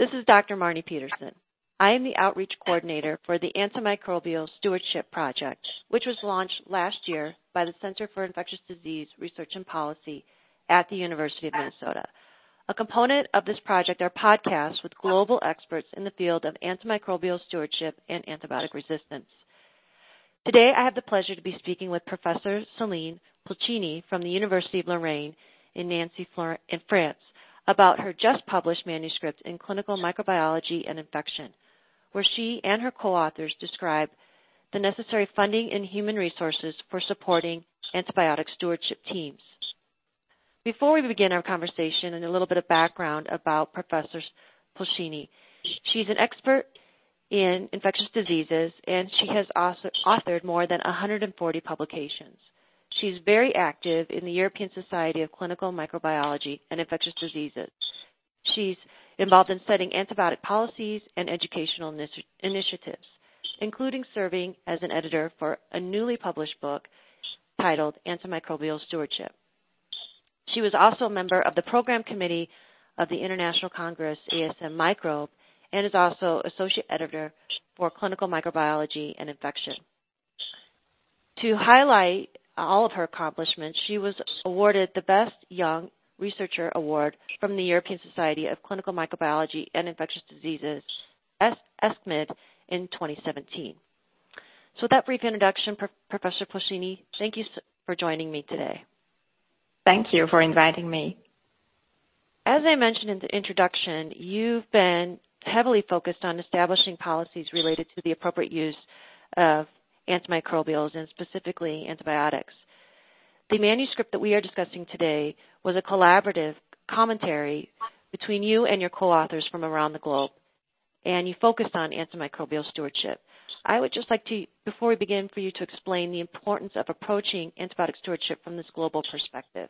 This is Dr. Marnie Peterson. I am the outreach coordinator for the Antimicrobial Stewardship Project, which was launched last year by the Center for Infectious Disease Research and Policy at the University of Minnesota. A component of this project are podcasts with global experts in the field of antimicrobial stewardship and antibiotic resistance. Today, I have the pleasure to be speaking with Professor Celine Pulcini from the University of Lorraine in Nancy, in France, about her just published manuscript in Clinical Microbiology and Infection where she and her co authors describe the necessary funding and human resources for supporting antibiotic stewardship teams. Before we begin our conversation and a little bit of background about Professor Pulcini, she's an expert in infectious diseases and she has authored more than 140 publications. She's very active in the European Society of Clinical Microbiology and Infectious Diseases. She's involved in setting antibiotic policies and educational initiatives, including serving as an editor for a newly published book titled Antimicrobial Stewardship. She was also a member of the program committee of the International Congress ASM Microbe and is also associate editor for clinical microbiology and infection. To highlight all of her accomplishments, she was awarded the Best Young Researcher Award from the European Society of Clinical Microbiology and Infectious Diseases, ESCMID, in 2017. So, with that brief introduction, Professor Pulcini, thank you for joining me today. Thank you for inviting me. As I mentioned in the introduction, you've been heavily focused on establishing policies related to the appropriate use of antimicrobials and specifically antibiotics. The manuscript that we are discussing today was a collaborative commentary between you and your co-authors from around the globe, and you focused on antimicrobial stewardship. I would just like to, before we begin, for you to explain the importance of approaching antibiotic stewardship from this global perspective.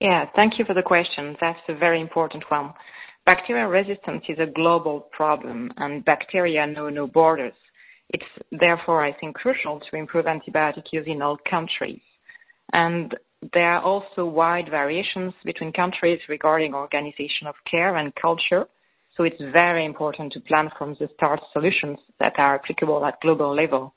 Yeah, thank you for the question. That's a very important one. Bacterial resistance is a global problem, and bacteria know no borders. It's therefore, I think, crucial to improve antibiotic use in all countries. And there are also wide variations between countries regarding organization of care and culture. So it's very important to plan from the start solutions that are applicable at global level.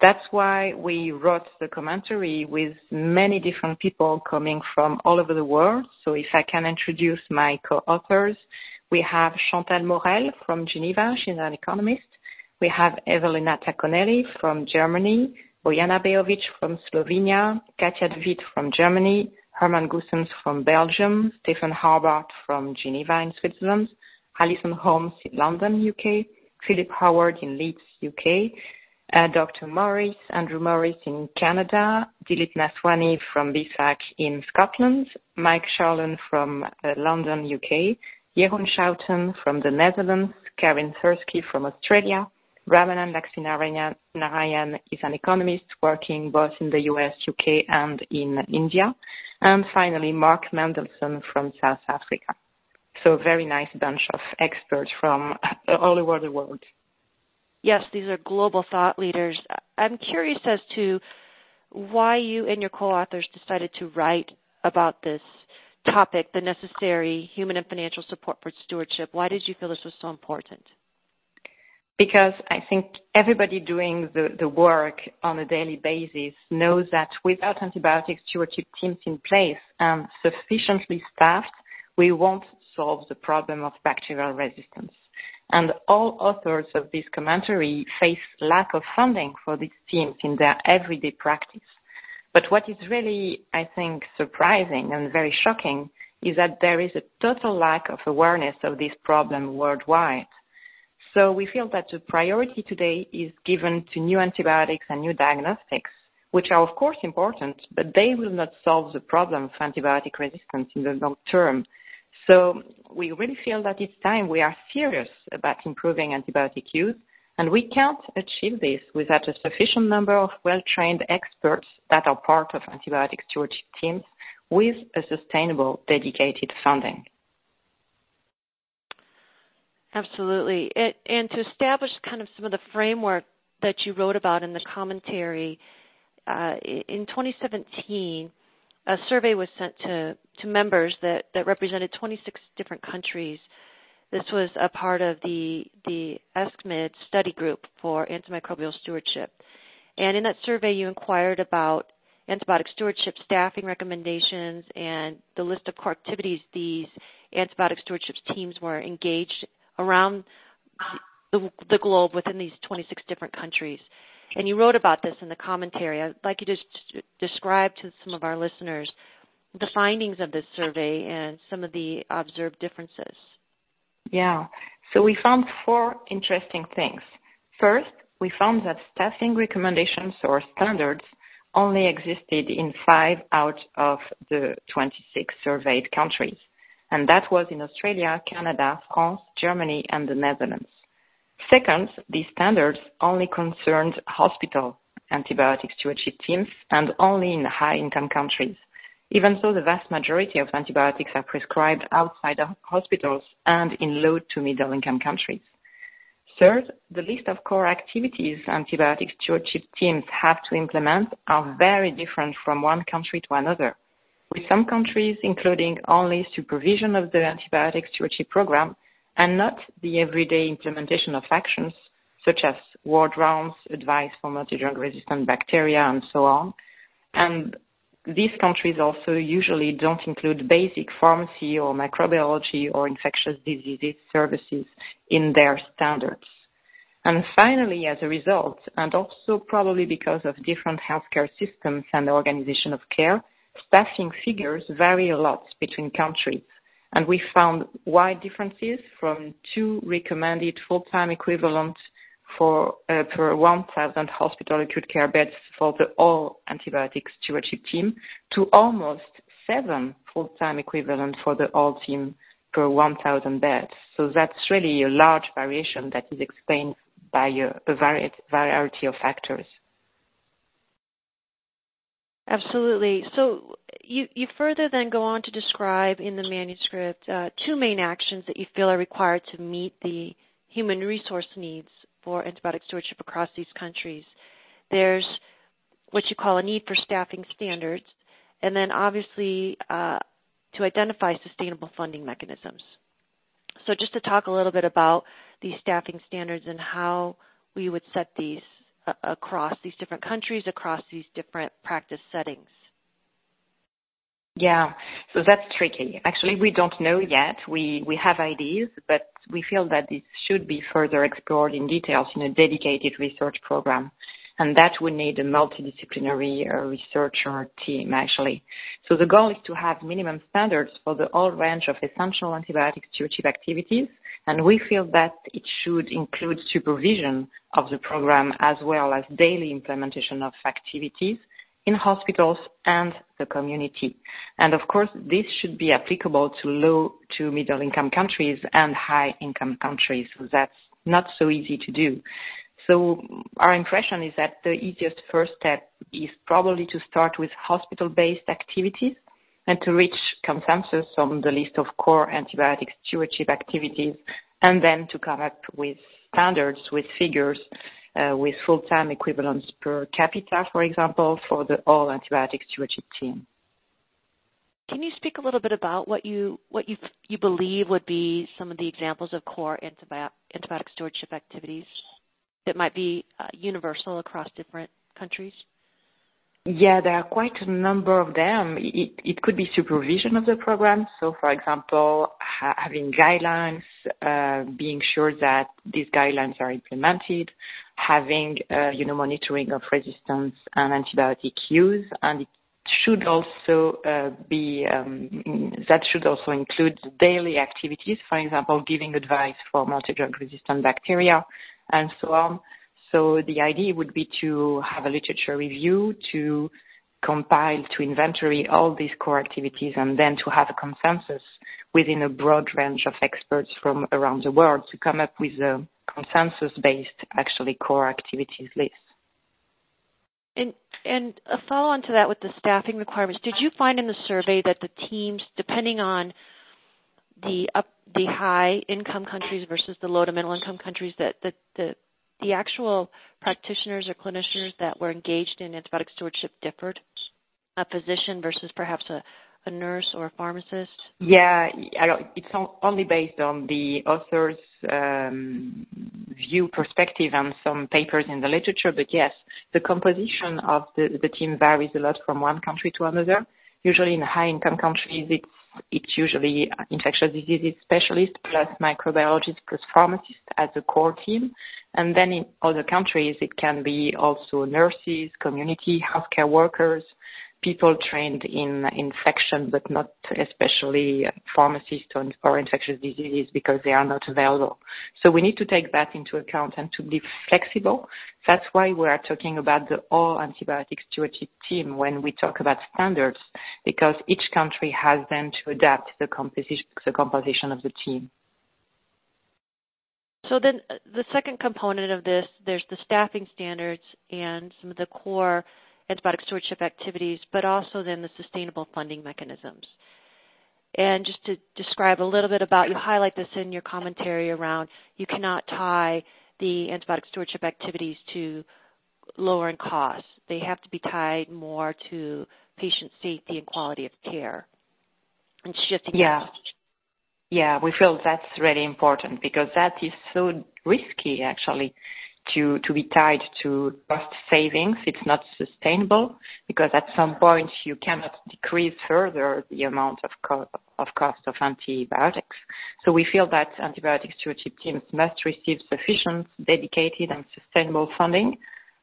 That's why we wrote the commentary with many different people coming from all over the world. So if I can introduce my co-authors, we have Chantal Morel from Geneva. She's an economist. We have Evelina Tacconelli from Germany, Bojana Beovic from Slovenia, Katja de With from Germany, Herman Goossens from Belgium, Stephen Harbarth from Geneva in Switzerland, Alison Holmes in London, UK, Philip Howard in Leeds, UK, uh, Dr. Morris, Andrew Morris in Canada, Dilip Nathwani from BSAC in Scotland, Mike Sharland from uh, London, UK, Jeroen Schouten from the Netherlands, Karin Thursky from Australia, Ramanan Laxminarayan is an economist working both in the US, UK, and in India. And finally, Mark Mendelson from South Africa. So a very nice bunch of experts from all over the world. Yes, these are global thought leaders. I'm curious as to why you and your co-authors decided to write about this topic, the necessary human and financial support for stewardship. Why did you feel this was so important? Because I think everybody doing the, the work on a daily basis knows that without antibiotic stewardship teams in place and sufficiently staffed, we won't solve the problem of bacterial resistance. And all authors of this commentary face lack of funding for these teams in their everyday practice. But what is really, I think, surprising and very shocking is that there is a total lack of awareness of this problem worldwide. So we feel that the priority today is given to new antibiotics and new diagnostics, which are of course important, but they will not solve the problem of antibiotic resistance in the long term. So we really feel that it's time we are serious about improving antibiotic use, and we can't achieve this without a sufficient number of well-trained experts that are part of antibiotic stewardship teams with a sustainable, dedicated funding. Absolutely. It, and to establish kind of some of the framework that you wrote about in the commentary, uh, in 2017, a survey was sent to, to members that, that represented 26 different countries This was a part of the the ESCMID study group for antimicrobial stewardship. And in that survey, you inquired about antibiotic stewardship staffing recommendations and the list of core activities these antibiotic stewardship teams were engaged around the, the globe within these 26 different countries. And you wrote about this in the commentary. I'd like you to describe to some of our listeners the findings of this survey and some of the observed differences. Yeah. So we found four interesting things. First, we found that staffing recommendations or standards only existed in five out of the 26 surveyed countries. And that was in Australia, Canada, France, Germany, and the Netherlands. Second, these standards only concerned hospital antibiotic stewardship teams and only in high income countries, even though the vast majority of antibiotics are prescribed outside hospitals and in low to middle income countries. Third, the list of core activities antibiotic stewardship teams have to implement are very different from one country to another, with some countries including only supervision of the antibiotic stewardship program and not the everyday implementation of actions such as ward rounds, advice for multi-drug resistant bacteria, and so on. And these countries also usually don't include basic pharmacy or microbiology or infectious diseases services in their standards. And finally, as a result, and also probably because of different healthcare systems and organization of care, staffing figures vary a lot between countries and we found wide differences from two recommended full-time equivalent for uh, per 1,000 hospital acute care beds for the all antibiotic stewardship team to almost seven full-time equivalent for the all team per 1,000 beds. So that's really a large variation that is explained by a, a variety of factors. Absolutely. So you, you further then go on to describe in the manuscript uh, two main actions that you feel are required to meet the human resource needs for antibiotic stewardship across these countries. There's what you call a need for staffing standards, and then obviously uh, to identify sustainable funding mechanisms. So just to talk a little bit about these staffing standards and how we would set these Uh, across these different countries, across these different practice settings? Yeah, so that's tricky. Actually, we don't know yet. We we have ideas, but we feel that this should be further explored in details in a dedicated research program, and that would need a multidisciplinary uh, researcher team actually. So the goal is to have minimum standards for the whole range of essential antibiotic stewardship activities and we feel that it should include supervision of the program as well as daily implementation of activities in hospitals and the community. And of course, this should be applicable to low to middle income countries and high income countries. So that's not so easy to do. So our impression is that the easiest first step is probably to start with hospital-based activities and to reach consensus on the list of core antibiotic stewardship activities, and then to come up with standards with figures uh, with full-time equivalents per capita, for example, for the all antibiotic stewardship team. Can you speak a little bit about what you what you you believe would be some of the examples of core antibiotic, antibiotic stewardship activities that might be uh, universal across different countries? Yeah, there are quite a number of them. It, it could be supervision of the program. So, for example, ha- having guidelines, uh, being sure that these guidelines are implemented, having, uh, you know, monitoring of resistance and antibiotic use, and it should also uh, be um, that should also include daily activities. For example, giving advice for multi-drug resistant bacteria and so on. So the idea would be to have a literature review, to compile, to inventory all these core activities, and then to have a consensus within a broad range of experts from around the world to come up with a consensus-based, actually, core activities list. And and a follow on to that with the staffing requirements, did you find in the survey that the teams, depending on the up the high income countries versus the low to middle income countries, that the, the the actual practitioners or clinicians that were engaged in antibiotic stewardship differed? A physician versus perhaps a, a nurse or a pharmacist? Yeah, it's only based on the author's um, view perspective and some papers in the literature, but yes, the composition of the, the team varies a lot from one country to another. Usually in high income countries, it's it's usually infectious diseases specialist plus microbiologist plus pharmacist as a core team. And then in other countries, it can be also nurses, community healthcare workers, people trained in infection, but not especially pharmacists or infectious diseases because they are not available. So we need to take that into account and to be flexible. That's why we are talking about the all antibiotic stewardship team when we talk about standards, because each country has then to adapt the composition, the composition of the team. So then uh, the second component of this, there's the staffing standards and some of the core antibiotic stewardship activities, but also then the sustainable funding mechanisms. And just to describe a little bit about, you highlight this in your commentary around you cannot tie the antibiotic stewardship activities to lowering costs. They have to be tied more to patient safety and quality of care and shifting. Yeah. Yeah, we feel that's really important because that is so risky actually to be tied to cost savings. It's not sustainable because at some point you cannot decrease further the amount of cost of antibiotics. So we feel that antibiotic stewardship teams must receive sufficient, dedicated, and sustainable funding,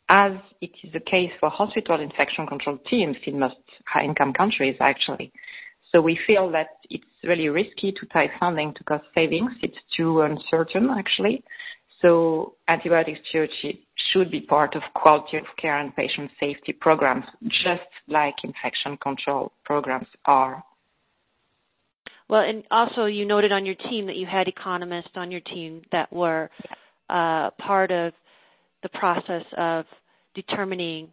as it is the case for hospital infection control teams in most high-income countries, actually. So we feel that it's really risky to tie funding to cost savings. It's too uncertain, actually. So antibiotic stewardship should be part of quality of care and patient safety programs, just like infection control programs are. Well, and also you noted on your team that you had economists on your team that were uh, part of the process of determining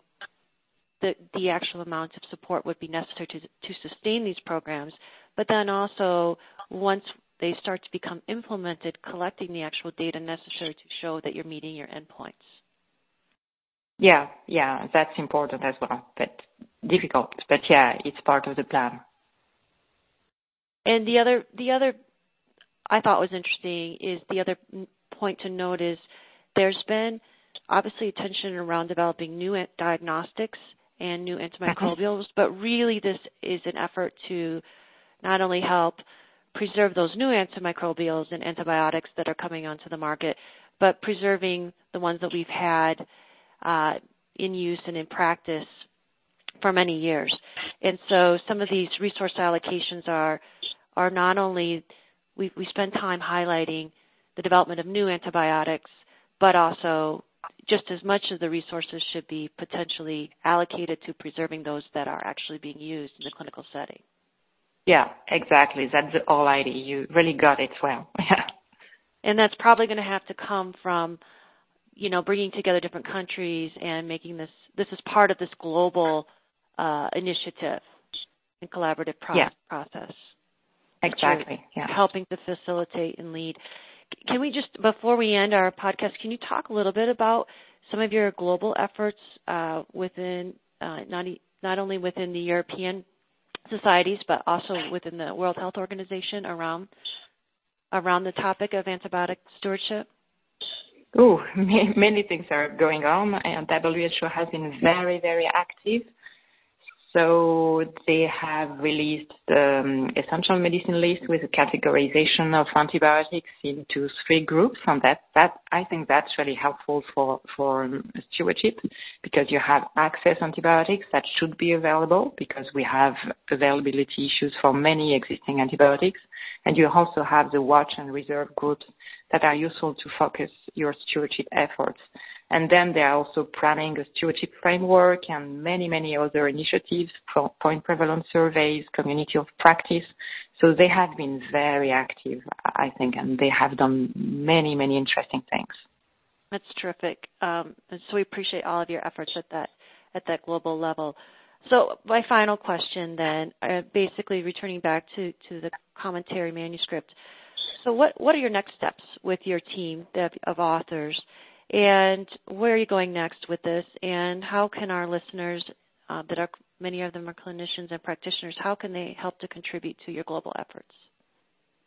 the, the actual amounts of support would be necessary to, to sustain these programs. But then also, once they start to become implemented, collecting the actual data necessary to show that you're meeting your endpoints. Yeah, yeah, that's important as well, but difficult. But yeah, it's part of the plan. And the other, the other, I thought was interesting is the other point to note is there's been obviously attention around developing new diagnostics and new mm-hmm. antimicrobials, but really this is an effort to not only help preserve those new antimicrobials and antibiotics that are coming onto the market, but preserving the ones that we've had uh, in use and in practice for many years. And so some of these resource allocations are are not only we we spend time highlighting the development of new antibiotics, but also just as much of the resources should be potentially allocated to preserving those that are actually being used in the clinical setting. Yeah, exactly. That's the whole idea. You really got it well. Yeah. And that's probably going to have to come from, you know, bringing together different countries and making this. This is part of this global uh, initiative and collaborative pro- yeah. process. Exactly. Yeah. Helping to facilitate and lead. Can we just, before we end our podcast, can you talk a little bit about some of your global efforts uh, within uh, not not only within the European societies, but also within the World Health Organization around around the topic of antibiotic stewardship? Oh, many things are going on, and WHO has been very, very active so they have released the um, essential medicine list with a categorization of antibiotics into three groups, and that that I think that's really helpful for for um, stewardship because you have access antibiotics that should be available because we have availability issues for many existing antibiotics, and you also have the watch and reserve groups that are useful to focus your stewardship efforts. And then they are also planning a stewardship framework and many, many other initiatives, point prevalence surveys, community of practice. So they have been very active, I think, and they have done many, many interesting things. That's terrific. Um, so we appreciate all of your efforts at that at that global level. So my final question then, uh, basically returning back to, to the commentary manuscript. So what, what are your next steps with your team of, of authors? And where are you going next with this? And how can our listeners uh, that are many of them are clinicians and practitioners. How can they help to contribute to your global efforts?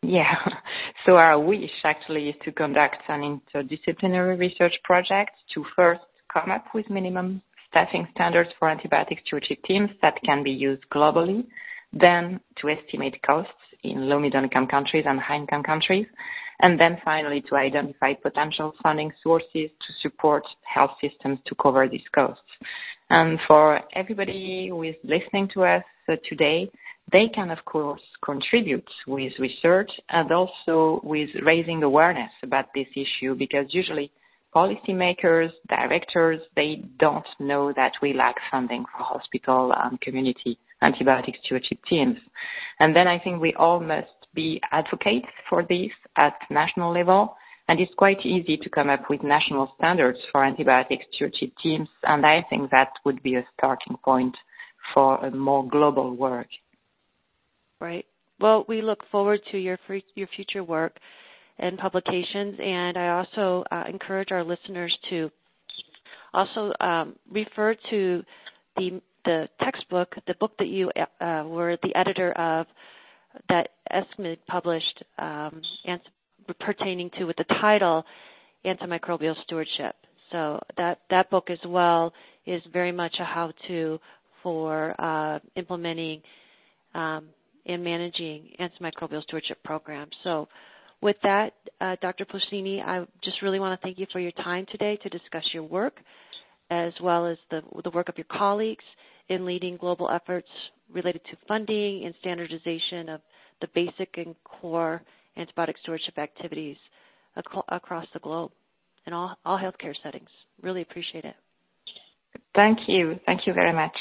Yeah, so our wish actually is to conduct an interdisciplinary research project to first come up with minimum staffing standards for antibiotic stewardship teams that can be used globally, then to estimate costs in low middle income countries and high income countries, and then finally to identify potential funding sources to support health systems to cover these costs. And for everybody who is listening to us uh, today, they can of course contribute with research and also with raising awareness about this issue because usually policymakers, directors, they don't know that we lack funding for hospital and community antibiotic stewardship teams. And then I think we all must be advocates for this at national level. And it's quite easy to come up with national standards for antibiotic stewardship teams. And I think that would be a starting point for a more global work. Right. Well, we look forward to your your future work and publications, and I also uh, encourage our listeners to also um, refer to the the textbook, the book that you uh, were the editor of, that ESCMID published, um, pertaining to with the title "Antimicrobial Stewardship." So that that book as well is very much a how-to for uh, implementing um, and managing antimicrobial stewardship programs. So with that, uh, Dr. Pulcini, I just really want to thank you for your time today to discuss your work, as well as the, the work of your colleagues in leading global efforts related to funding and standardization of the basic and core antibiotic stewardship activities ac- across the globe in all, all healthcare settings. Really appreciate it. Thank you. Thank you very much.